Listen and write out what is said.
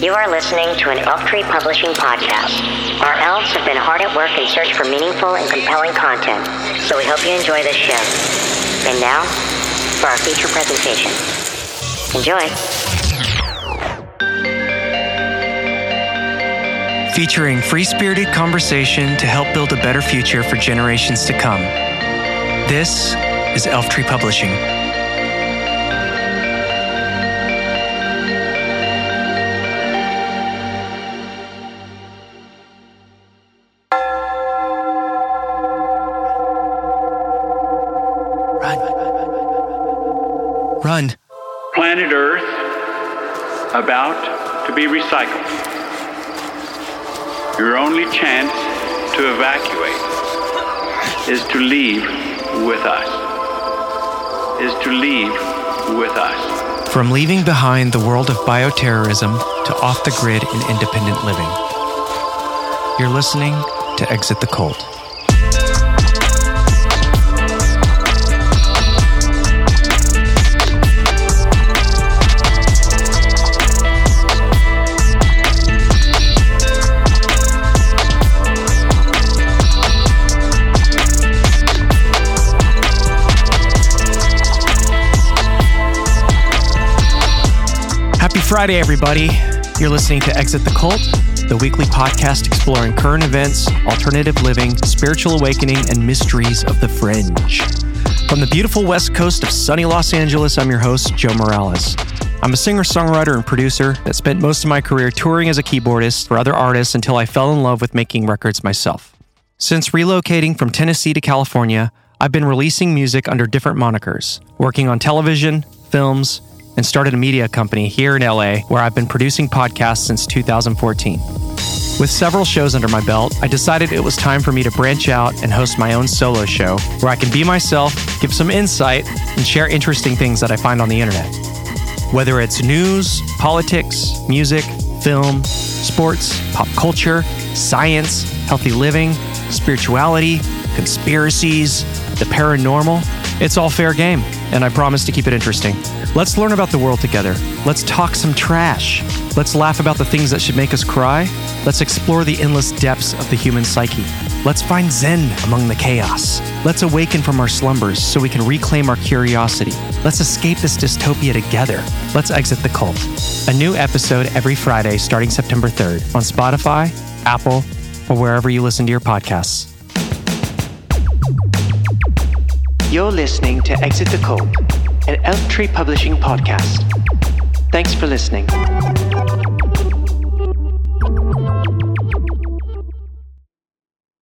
You are listening to an Elf Tree Publishing podcast. Our elves have been hard at work in search for meaningful and compelling content, so we hope you enjoy this show. And now, for our feature presentation. Enjoy. Featuring free spirited conversation to help build a better future for generations to come. This is Elf Tree Publishing. Run. Planet Earth about to be recycled. Your only chance to evacuate is to leave with us. Is to leave with us. From leaving behind the world of bioterrorism to off the grid and independent living. You're listening to Exit the Cult. Friday, everybody. You're listening to Exit the Cult, the weekly podcast exploring current events, alternative living, spiritual awakening, and mysteries of the fringe. From the beautiful west coast of sunny Los Angeles, I'm your host, Joe Morales. I'm a singer, songwriter, and producer that spent most of my career touring as a keyboardist for other artists until I fell in love with making records myself. Since relocating from Tennessee to California, I've been releasing music under different monikers, working on television, films, and started a media company here in LA where I've been producing podcasts since 2014. With several shows under my belt, I decided it was time for me to branch out and host my own solo show where I can be myself, give some insight, and share interesting things that I find on the internet. Whether it's news, politics, music, film, sports, pop culture, science, healthy living, spirituality, conspiracies, the paranormal, it's all fair game, and I promise to keep it interesting. Let's learn about the world together. Let's talk some trash. Let's laugh about the things that should make us cry. Let's explore the endless depths of the human psyche. Let's find Zen among the chaos. Let's awaken from our slumbers so we can reclaim our curiosity. Let's escape this dystopia together. Let's exit the cult. A new episode every Friday starting September 3rd on Spotify, Apple, or wherever you listen to your podcasts. You're listening to Exit the Cult, an Elf Tree Publishing podcast. Thanks for listening.